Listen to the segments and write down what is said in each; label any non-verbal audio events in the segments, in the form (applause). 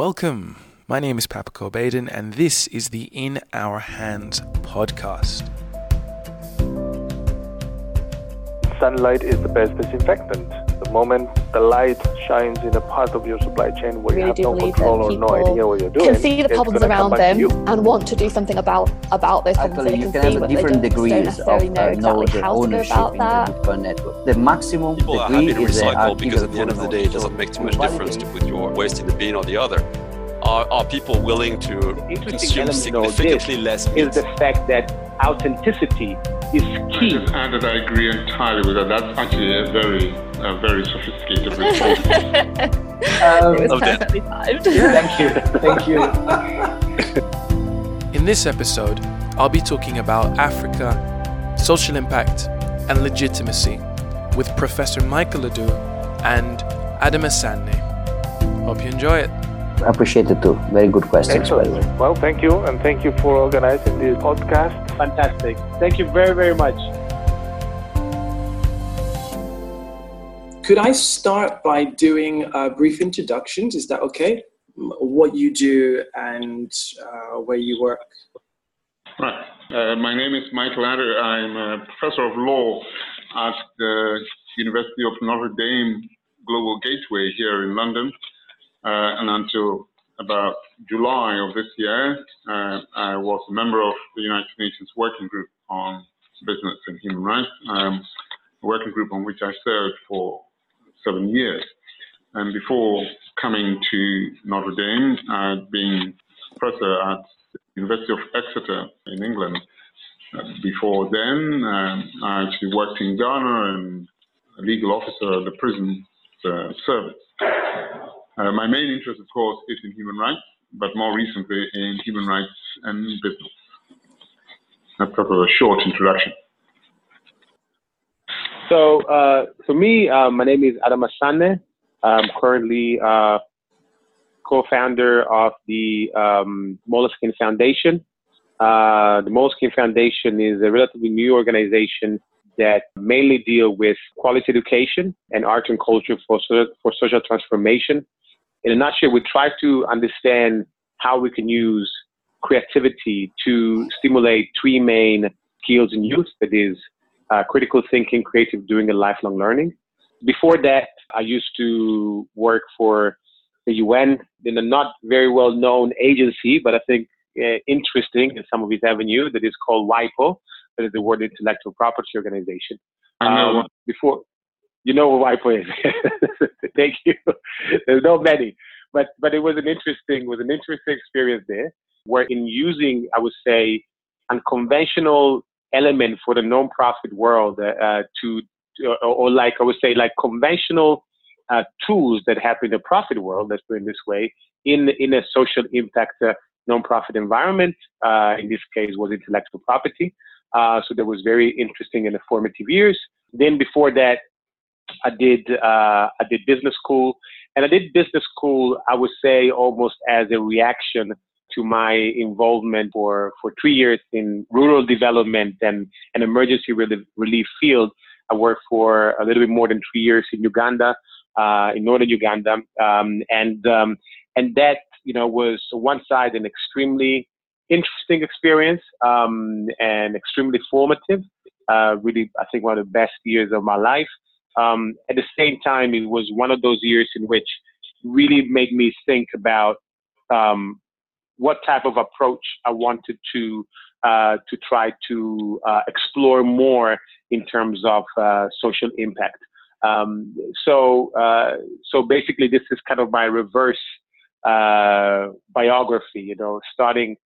Welcome. My name is Papa Cobaden, and this is the In Our Hands podcast. Sunlight is the best disinfectant. The moment the light shines in a part of your supply chain where really you have no control or no idea what you're doing, can see the problems around them and want to do something about about those problems. Actually, so you they can have what different don't, don't degrees of uh, knowledge and how to go ownership about in that. the different network. The maximum People are degree happy to recycle because at the end of the day, it doesn't make too much difference to put your waste in the bin or the other. Are, are people willing to consume element of this significantly less is the fact that authenticity is I key. just add that I agree entirely with that. That's actually a very, a very sophisticated response. (laughs) Um, It was Of that. perfectly timed. Thank you. Thank you. In this episode, I'll be talking about Africa, social impact, and legitimacy with Professor Michael Addo and Adama Sanneh. Hope you enjoy it. Appreciate it too. Very good questions, by the way. Excellent. Well, thank you, and thank you for organizing this podcast. Fantastic. Thank you very, very much. Could I start by doing a brief introductions? Is that okay? What you do and uh, where you work. right. Uh, my name is Michael Addo. I'm a professor of law at the University of Notre Dame Global Gateway here in London. Uh, and until about July of this year, uh, I was a member of the United Nations Working Group on Business and Human Rights, um, a working group on which I served for seven years. And before coming to Notre Dame, I'd been professor at the University of Exeter in England. Uh, before then, um, I actually worked in Ghana and a legal officer at the prison uh, service. Uh, my main interest, of course, is in human rights, but more recently in human rights and business. That's sort of a short introduction. So, uh, for me, uh, my name is Adama Sanneh. I'm currently uh, co-founder of the um, Moleskine Foundation. Uh, the Moleskine Foundation is a relatively new organization that mainly deal with quality education and art and culture for, for social transformation. In a nutshell, we try to understand how we can use creativity to stimulate three main skills in youth, that is uh, critical thinking, creative doing, and lifelong learning. Before that, I used to work for the UN in a not very well known agency, but I think uh, interesting in some of its avenue that is called WIPO, that is the World Intellectual Property Organization. I know Um, before, you know what WIPO is. (laughs) Thank you. There's no many, but but it was an interesting was an interesting experience there, where in using I would say unconventional element for the non-profit world uh, uh, to, to or, or like I would say like conventional uh, tools that happen in the profit world. Let's put it this way in in a social impact uh, non-profit environment. Uh, in this case, was intellectual property. Uh, so that was very interesting and informative years. Then before that, I did uh, I did business school, and I did business school. I would say almost as a reaction to my involvement for for three years in rural development and an emergency relief, relief field. I worked for a little bit more than three years in Uganda, uh, in northern Uganda, um, and um, and that you know was one side an extremely interesting experience um, and extremely formative. Uh, really, I think one of the best years of my life. Um, at the same time, it was one of those years in which really made me think about um, what type of approach I wanted to uh, to try to uh, explore more in terms of uh, social impact. Um, so uh, so basically, this is kind of my reverse uh, biography. You know, starting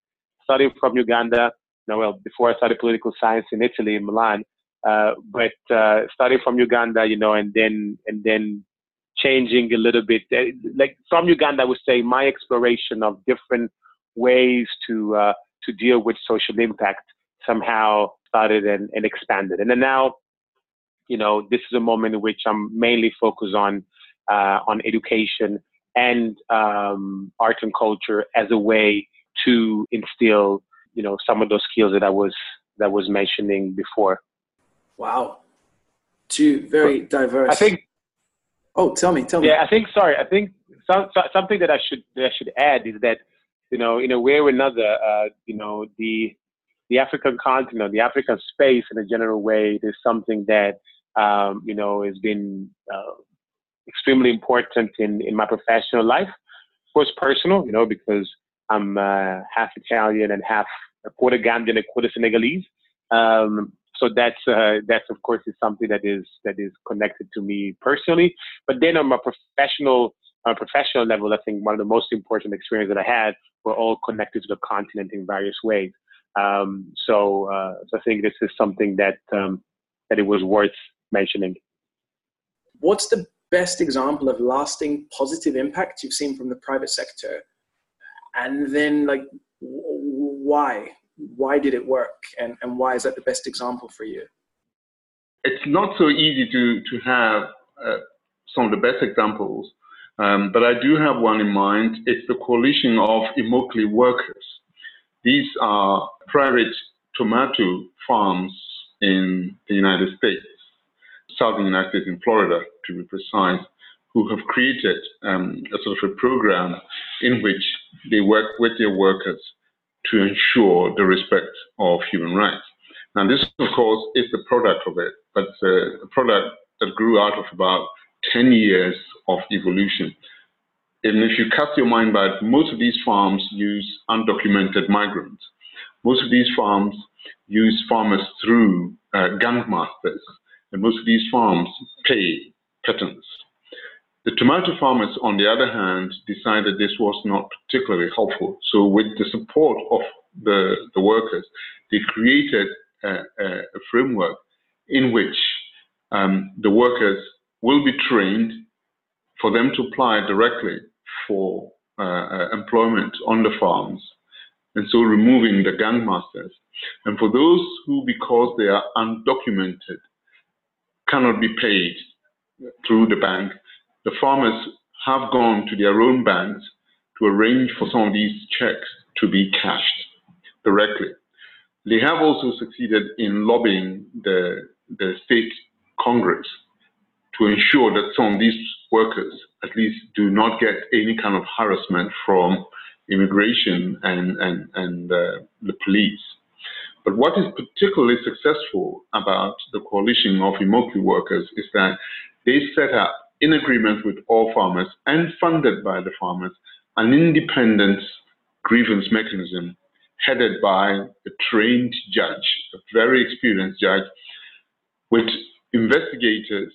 starting from Uganda. You know, well, before I started political science in Italy in Milan, but uh, starting from Uganda, you know, and then and then changing a little bit. Uh, Like from Uganda, I would say my exploration of different ways to uh, to deal with social impact somehow started and, and expanded. And then now, you know, this is a moment in which I'm mainly focused on uh, on education and um, art and culture as a way to instill, you know, some of those skills that I was that was mentioning before. Wow. Two very diverse. I think Oh, tell me, tell me. Yeah, I think. Sorry, I think some, something that I should that I should add is that you know, in a way or another, uh, you know, the the African continent, the African space, in a general way, is something that um, you know has been uh, extremely important in in my professional life. Of course, personal, you know, because I'm uh, half Italian and half a quarter Gambian and quarter Senegalese. Um, so that's uh, that's of course is something that is that is connected to me personally. But then on a professional uh, professional level, I think one of the most important experiences that I had were all connected to the continent in various ways. Um, so, uh, so I think this is something that um, that it was worth mentioning. What's the best example of lasting positive impact you've seen from the private sector? And then, like, why? Why did it work? And, and why is that the best example for you? It's not so easy to, to have uh, some of the best examples, um, but I do have one in mind. It's the coalition of Immokalee workers. These are private tomato farms in the United States, southern United States, in Florida to be precise, who have created um, a sort of a program in which they work with their workers to ensure the respect of human rights. Now, this, of course, is the product of it, but a product that grew out of about 10 years of evolution. And if you cast your mind back, most of these farms use undocumented migrants. Most of these farms use farmers through uh, gang masters, and most of these farms pay pittance. The tomato farmers, on the other hand, decided this was not particularly helpful. So, with the support of the, the workers, they created a, a, a framework in which um, the workers will be trained for them to apply directly for uh, uh, employment on the farms, and so removing the gang masters. And for those who, because they are undocumented, cannot be paid through the bank, the farmers have gone to their own banks to arrange for some of these checks to be cashed directly. They have also succeeded in lobbying the, the state Congress to ensure that some of these workers at least do not get any kind of harassment from immigration and, and, and uh, the police. But what is particularly successful about the coalition of Immokalee workers is that they set up, in agreement with all farmers and funded by the farmers, an independent grievance mechanism headed by a trained judge, a very experienced judge, with investigators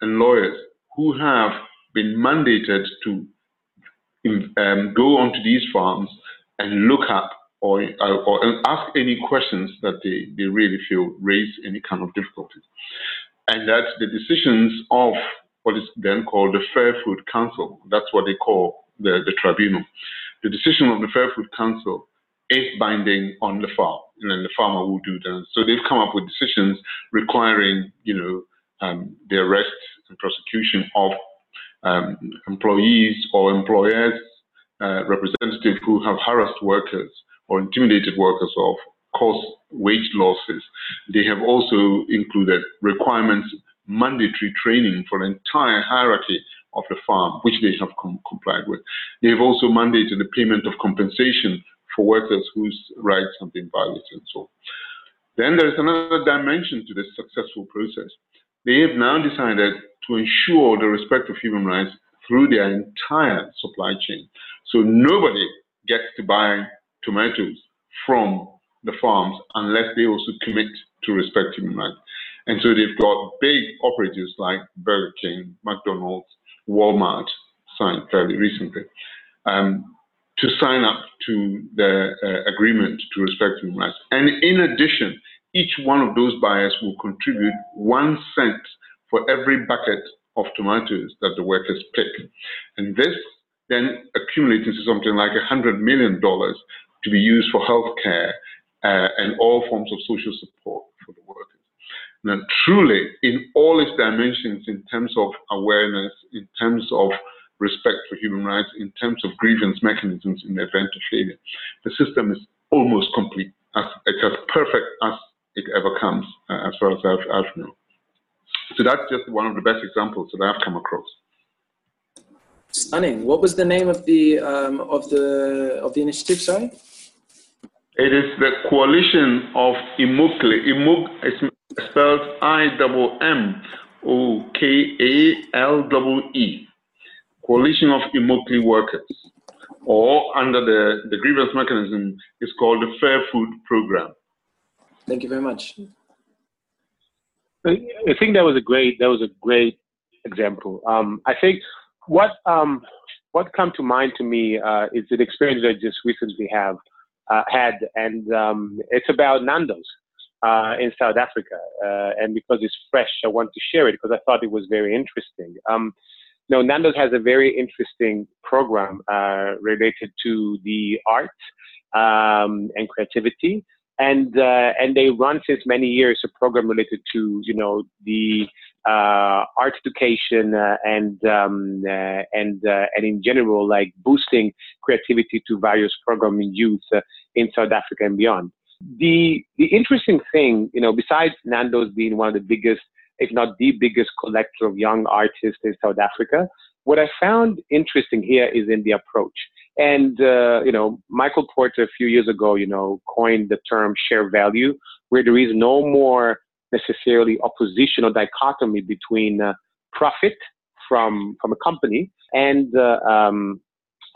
and lawyers who have been mandated to um, go onto these farms and look up or, or ask any questions that they, they really feel raise any kind of difficulties. And that the decisions of what is then called the Fair Food Council, that's what they call the, the tribunal. The decision of the Fair Food Council is binding on the farm, and then the farmer will do that. So they've come up with decisions requiring, you know, um, the arrest and prosecution of um, employees or employers uh, representatives who have harassed workers or intimidated workers or caused wage losses. They have also included requirements, mandatory training for the entire hierarchy of the farm, which they have com- complied with. They have also mandated the payment of compensation for workers whose rights have been violated and so on. Then there's another dimension to this successful process. They have now decided to ensure the respect of human rights through their entire supply chain. So nobody gets to buy tomatoes from the farms unless they also commit to respect human rights. And so they've got big operators like Burger King, McDonald's, Walmart signed fairly recently um, to sign up to the uh, agreement to respect human rights. And in addition, each one of those buyers will contribute one cent for every bucket of tomatoes that the workers pick. And this then accumulates into something like $100 million to be used for healthcare uh, and all forms of social support for the workers. Now, truly, in all its dimensions, in terms of awareness, in terms of respect for human rights, in terms of grievance mechanisms in the event of failure, the system is almost complete. As, it's as perfect as it ever comes, uh, as far as I've, I've known. So that's just one of the best examples that I've come across. Stunning. What was the name of the um, of the of the initiative? Sorry. It is the coalition of Immokalee. Imok is spelled I double M O K A L double E. Coalition of Immokalee Workers, or under the, the grievance mechanism, is called the Fair Food Program. Thank you very much. I think that was a great that was a great example. Um, I think what um, what come to mind to me uh, is an experience that I just recently have uh, had, and um, it's about Nando's uh, in South Africa. Uh, and because it's fresh, I want to share it because I thought it was very interesting. Um, know, Nando's has a very interesting program uh, related to the arts um, and creativity and uh, and they run since many years a program related to you know the uh, art education uh, and um, and and in general like boosting creativity to various programs in youth in South Africa and beyond. The the interesting thing, you know, besides Nando's being one of the biggest, if not the biggest collector of young artists in South Africa, what I found interesting here is in the approach. And, uh, you know, Michael Porter a few years ago, you know, coined the term share value, where there is no more necessarily opposition or dichotomy between uh, profit from, from a company and uh, um,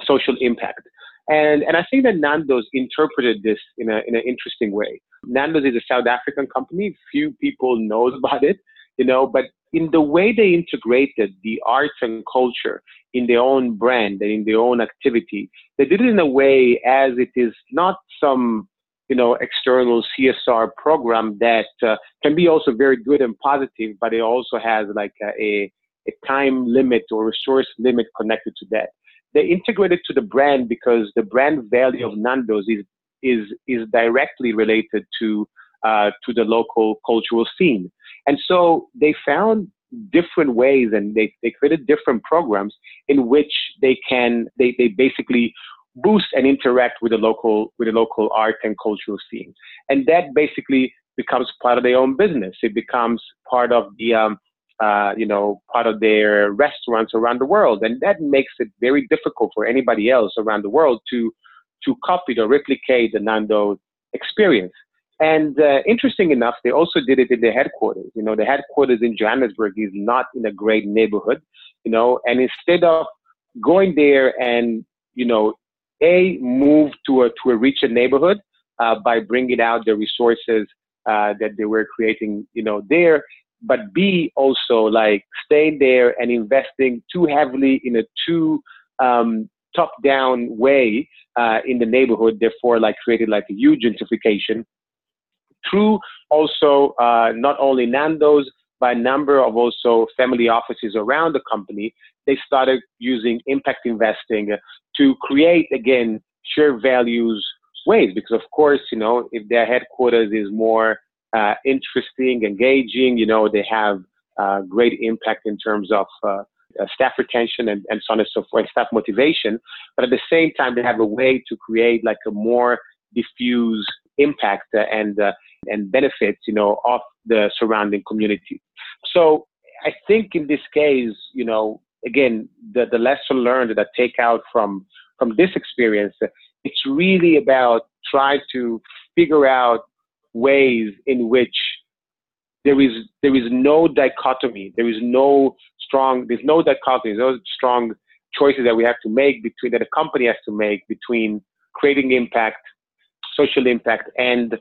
social impact. And, and I think that Nando's interpreted this in, a, in an interesting way. Nando's is a South African company. Few people knows (laughs) about it, you know, but in the way they integrated the arts and culture in their own brand and in their own activity, they did it in a way as it is not some you know external CSR program that uh, can be also very good and positive, but it also has like a, a time limit or resource limit connected to that. They integrated to the brand because the brand value of Nando's is is is directly related to uh, to the local cultural scene. And so they found different ways and they, they created different programs in which they can, they, they basically boost and interact with the local, with the local art and cultural scene. And that basically becomes part of their own business. It becomes part of the, um, uh, you know, part of their restaurants around the world. And that makes it very difficult for anybody else around the world to, to copy or replicate the Nando experience. And uh, interesting enough, they also did it in their headquarters. You know, the headquarters in Johannesburg is not in a great neighborhood, you know, and instead of going there and, you know, A, move to a, to a richer neighborhood uh, by bringing out the resources uh, that they were creating, you know, there, but B, also like staying there and investing too heavily in a too um, top down way uh, in the neighborhood, therefore, like creating like a huge gentrification through also uh, not only Nando's, but a number of also family offices around the company, they started using impact investing to create, again, share values ways. Because, of course, you know, if their headquarters is more uh, interesting, engaging, you know, they have uh, great impact in terms of uh, uh, staff retention and, and so on and so forth, staff motivation. But at the same time, they have a way to create like a more diffuse impact and uh, and benefits, you know, of the surrounding community. So I think in this case, you know, again, the, the lesson learned that I take out from from this experience, it's really about trying to figure out ways in which there is there is no dichotomy, there is no strong, there's no dichotomy, there's no strong choices that we have to make between that a company has to make between creating impact, social impact, and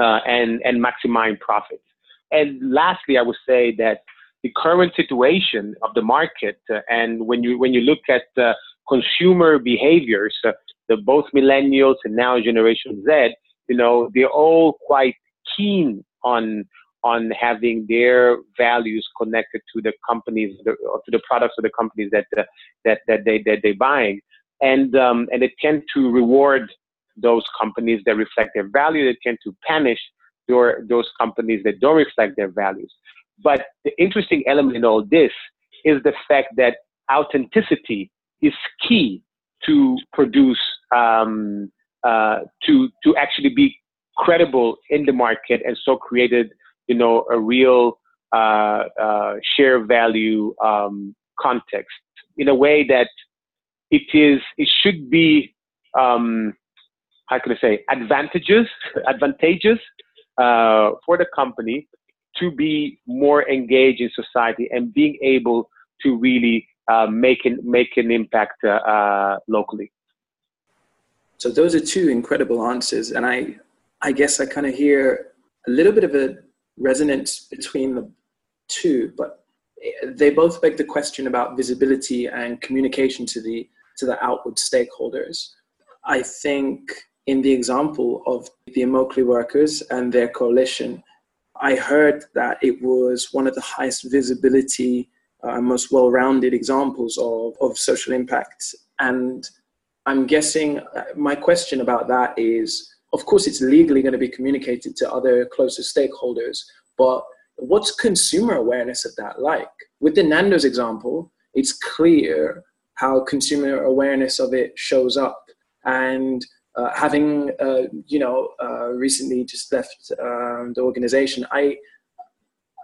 uh, and, and maximizing profits. And lastly, I would say that the current situation of the market, uh, and when you when you look at uh, consumer behaviors, uh, the both millennials and now Generation Z, you know, they're all quite keen on on having their values connected to the companies or to the products of the companies that uh, that that they that they're buying, and um, and they tend to reward those companies that reflect their value. They tend to punish your, those companies that don't reflect their values. But the interesting element in all this is the fact that authenticity is key to produce, um, uh, to, to actually be credible in the market and so created, you know, a real uh, uh, share value um, context in a way that it is it should be um, how can I say advantageous (laughs) advantageous uh, for the company to be more engaged in society and being able to really uh, make an make an impact uh, uh, locally. So those are two incredible answers, and I I guess I kind of hear a little bit of a resonance between the two, but they both beg the question about visibility and communication to the to the outward stakeholders. I think in the example of the Immokalee workers and their coalition, I heard that it was one of the highest visibility uh, most well-rounded examples of, of social impact. And I'm guessing uh, my question about that is, of course, it's legally going to be communicated to other closer stakeholders, but what's consumer awareness of that like? With the Nando's example, it's clear how consumer awareness of it shows up. And uh, having, uh, you know, uh, recently just left um, the organization, I,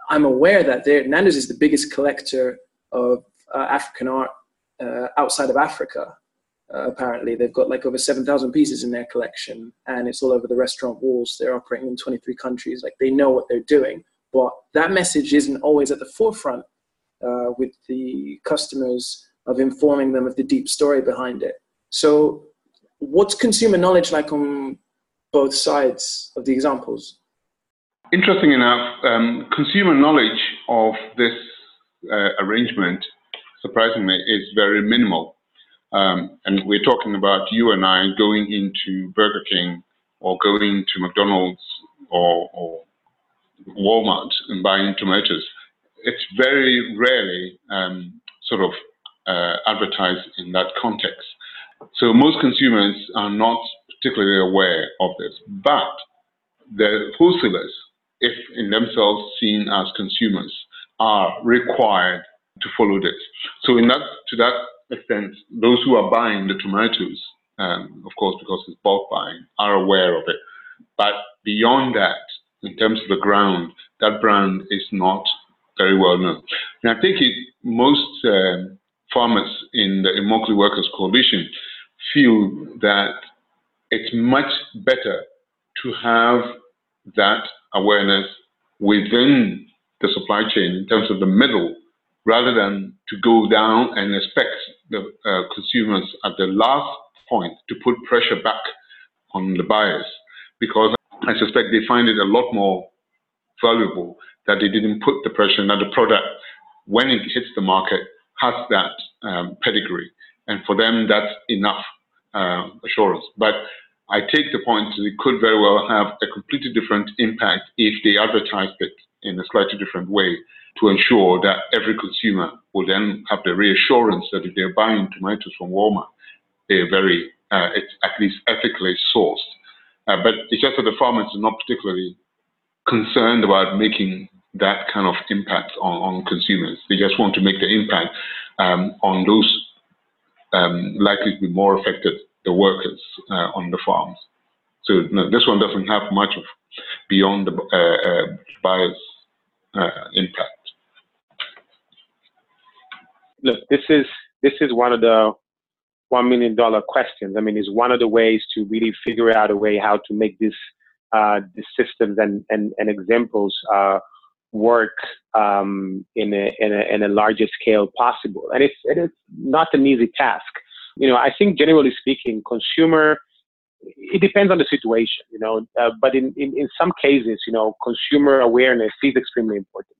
I'm aware that Nando's is the biggest collector of uh, African art uh, outside of Africa. Uh, apparently, they've got like over 7,000 pieces in their collection, and it's all over the restaurant walls. They're operating in 23 countries. Like they know what they're doing, but that message isn't always at the forefront with the customers of informing them of the deep story behind it. So, what's consumer knowledge like on both sides of the examples? Interesting enough, um, consumer knowledge of this uh, arrangement, surprisingly, is very minimal. Um, and we're talking about you and I going into Burger King or going to McDonald's or, or Walmart and buying tomatoes. It's very rarely um, sort of uh, advertised in that context. So most consumers are not particularly aware of this, but the wholesalers, if in themselves seen as consumers, are required to follow this. So in that, to that extent, those who are buying the tomatoes, um, of course, because it's bulk buying, are aware of it. But beyond that, in terms of the ground, that brand is not very well known. And I think it, most um, farmers in the Immokalee Workers Coalition feel that it's much better to have that awareness within the supply chain in terms of the middle rather than to go down and expect the uh, consumers at the last point to put pressure back on the buyers because I suspect they find it a lot more valuable that they didn't put the pressure and that the product, when it hits the market, has that um, pedigree. And for them, that's enough uh, assurance. But I take the point that it could very well have a completely different impact if they advertised it in a slightly different way to ensure that every consumer will then have the reassurance that if they're buying tomatoes from Walmart, they're very, uh, it's at least ethically sourced. Uh, but it's just that the farmers are not particularly concerned about making that kind of impact on, on consumers. They just want to make the impact um, on those um, likely to be more affected, the workers uh, on the farms. So no, this one doesn't have much of beyond the uh, uh, buyer's uh, impact. Look, this is this is one of the one million dollar questions. I mean, it's one of the ways to really figure out a way how to make this uh, the systems and, and, and examples uh, work um, in, a, in, a, in a larger scale possible. And it's, it is not an easy task. You know, I think generally speaking, consumer, it depends on the situation, you know, uh, but in, in, in some cases, you know, consumer awareness is extremely important.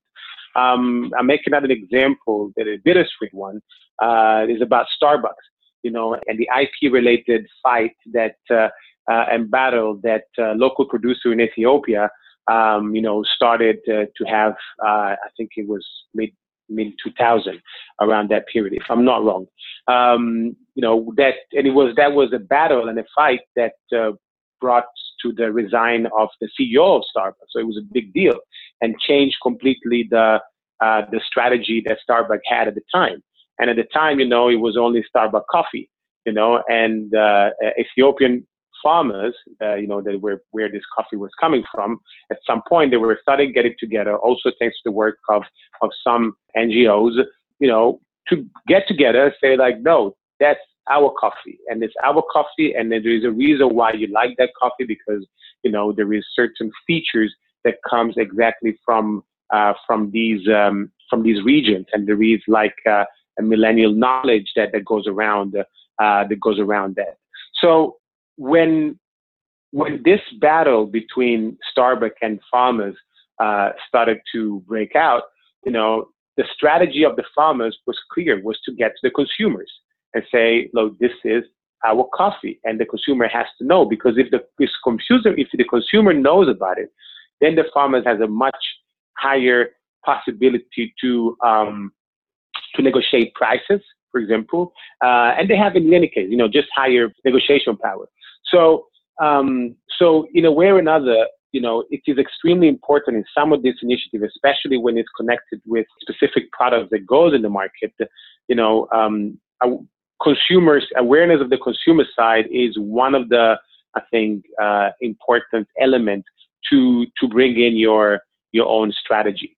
Um, I'm making out an example that a bittersweet one uh, is about Starbucks, you know, and the IP related fight that uh, uh, and battle that uh, local producer in Ethiopia um, you know, started uh, to have, I think it was mid mid 2000 around that period, if I'm not wrong. Um, you know that, and it was that was a battle and a fight that uh, brought to the resign of the CEO of Starbucks. So it was a big deal and changed completely the uh, the strategy that Starbucks had at the time. And at the time, you know, it was only Starbucks coffee, you know, and uh, Ethiopian farmers, uh, you know, that were where this coffee was coming from. At some point, they were starting getting together, also thanks to the work of of some NGOs, you know, to get together say like, no, that's our coffee and it's our coffee and there is a reason why you like that coffee because you know there is certain features that comes exactly from uh, from these um, from these regions and there is like uh, a millennial knowledge that that goes around uh, that goes around that so when when this battle between Starbucks and farmers uh, started to break out you know the strategy of the farmers was clear was to get to the consumers and say, look, this is our coffee. And the consumer has to know because if the if consumer, if the consumer knows about it, then the farmers has a much higher possibility to um, to negotiate prices, for example, uh, and they have in any case, you know, just higher negotiation power. So, um, so in a way or another, you know, it is extremely important in some of these initiatives, especially when it's connected with specific products that goes in the market. You know, um, consumers awareness of the consumer side is one of the I think uh, important elements to to bring in your your own strategy.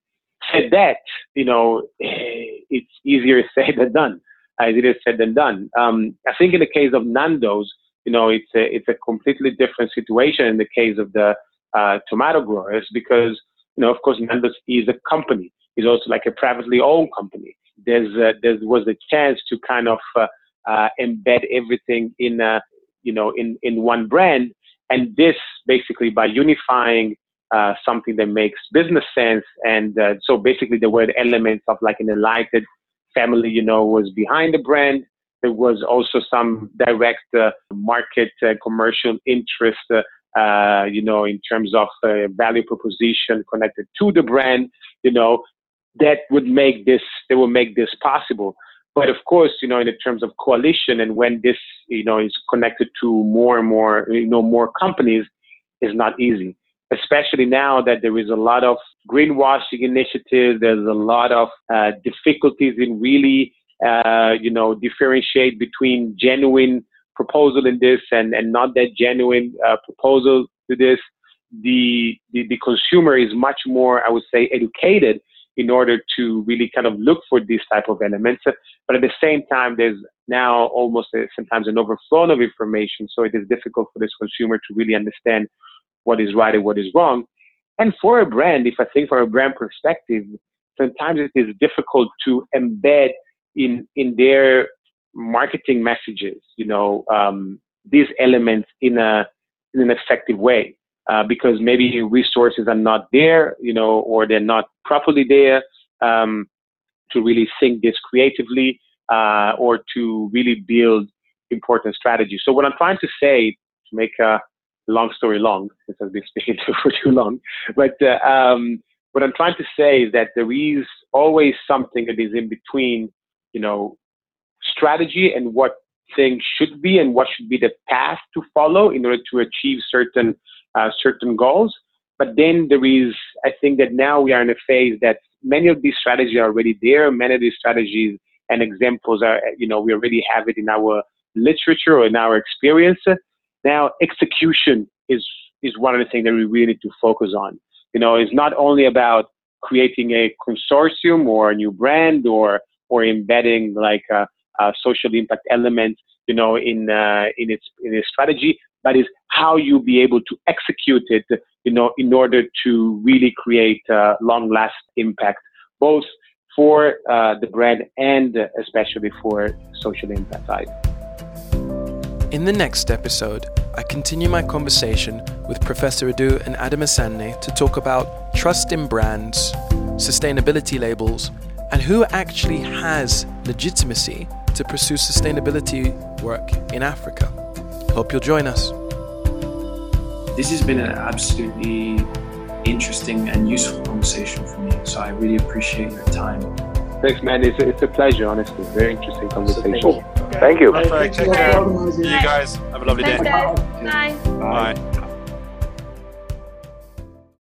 Said that, you know, it's easier (laughs) said than done. As it is said than done. Um, I think in the case of Nando's, you know, it's a it's a completely different situation in the case of the uh, tomato growers because you know, of course, Nando's is a company. It's also like a privately owned company. There's uh, there was a chance to kind of uh, uh, embed everything in a, you know in in one brand and this basically by unifying uh, something that makes business sense and uh, so basically there were elements of like an enlightened family you know was behind the brand. There was also some direct uh, market uh, commercial interest uh, uh, you know in terms of value proposition connected to the brand you know that would make this that would make this possible. But of course, you know, in terms of coalition and when this, you know, is connected to more and more, you know, more companies is not easy, especially now that there is a lot of greenwashing initiatives. There's a lot of uh, difficulties in really, uh, you know, differentiate between genuine proposal in this and, and not that genuine uh, proposal to this. The, the, the consumer is much more, I would say, educated in order to really kind of look for these type of elements. But at the same time, there's now almost a, sometimes an overflow of information, so it is difficult for this consumer to really understand what is right and what is wrong. And for a brand, if I think from a brand perspective, sometimes it is difficult to embed in in their marketing messages, you know, um, these elements in a in an effective way uh, because maybe resources are not there, you know, or they're not properly there um, to really think this creatively uh, or to really build important strategies. So what I'm trying to say, to make a long story long, since I've been speaking (laughs) for too long, but uh, um, what I'm trying to say is that there is always something that is in between, you know, strategy and what things should be and what should be the path to follow in order to achieve certain uh, certain goals. But then there is, I think that now we are in a phase that many of these strategies are already there. Many of these strategies and examples are, you know, we already have it in our literature or in our experience. Now, execution is is one of the things that we really need to focus on. You know, it's not only about creating a consortium or a new brand or or embedding like a, a social impact element, you know, in uh, in its in its strategy, but is how you be able to execute it, you know, in order to really create a long lasting impact, both for uh, the brand and especially for social impact side. In the next episode, I continue my conversation with Professor Addo and Adama Sanneh to talk about trust in brands, sustainability labels, and who actually has legitimacy to pursue sustainability work in Africa. Hope you'll join us. This has been an absolutely interesting and useful conversation for me. So I really appreciate your time. Thanks, man. It's a, it's a pleasure, honestly. Very interesting conversation. So thank you. Thank you. Perfect. Take care. See you guys. Have a lovely day. Bye. Bye.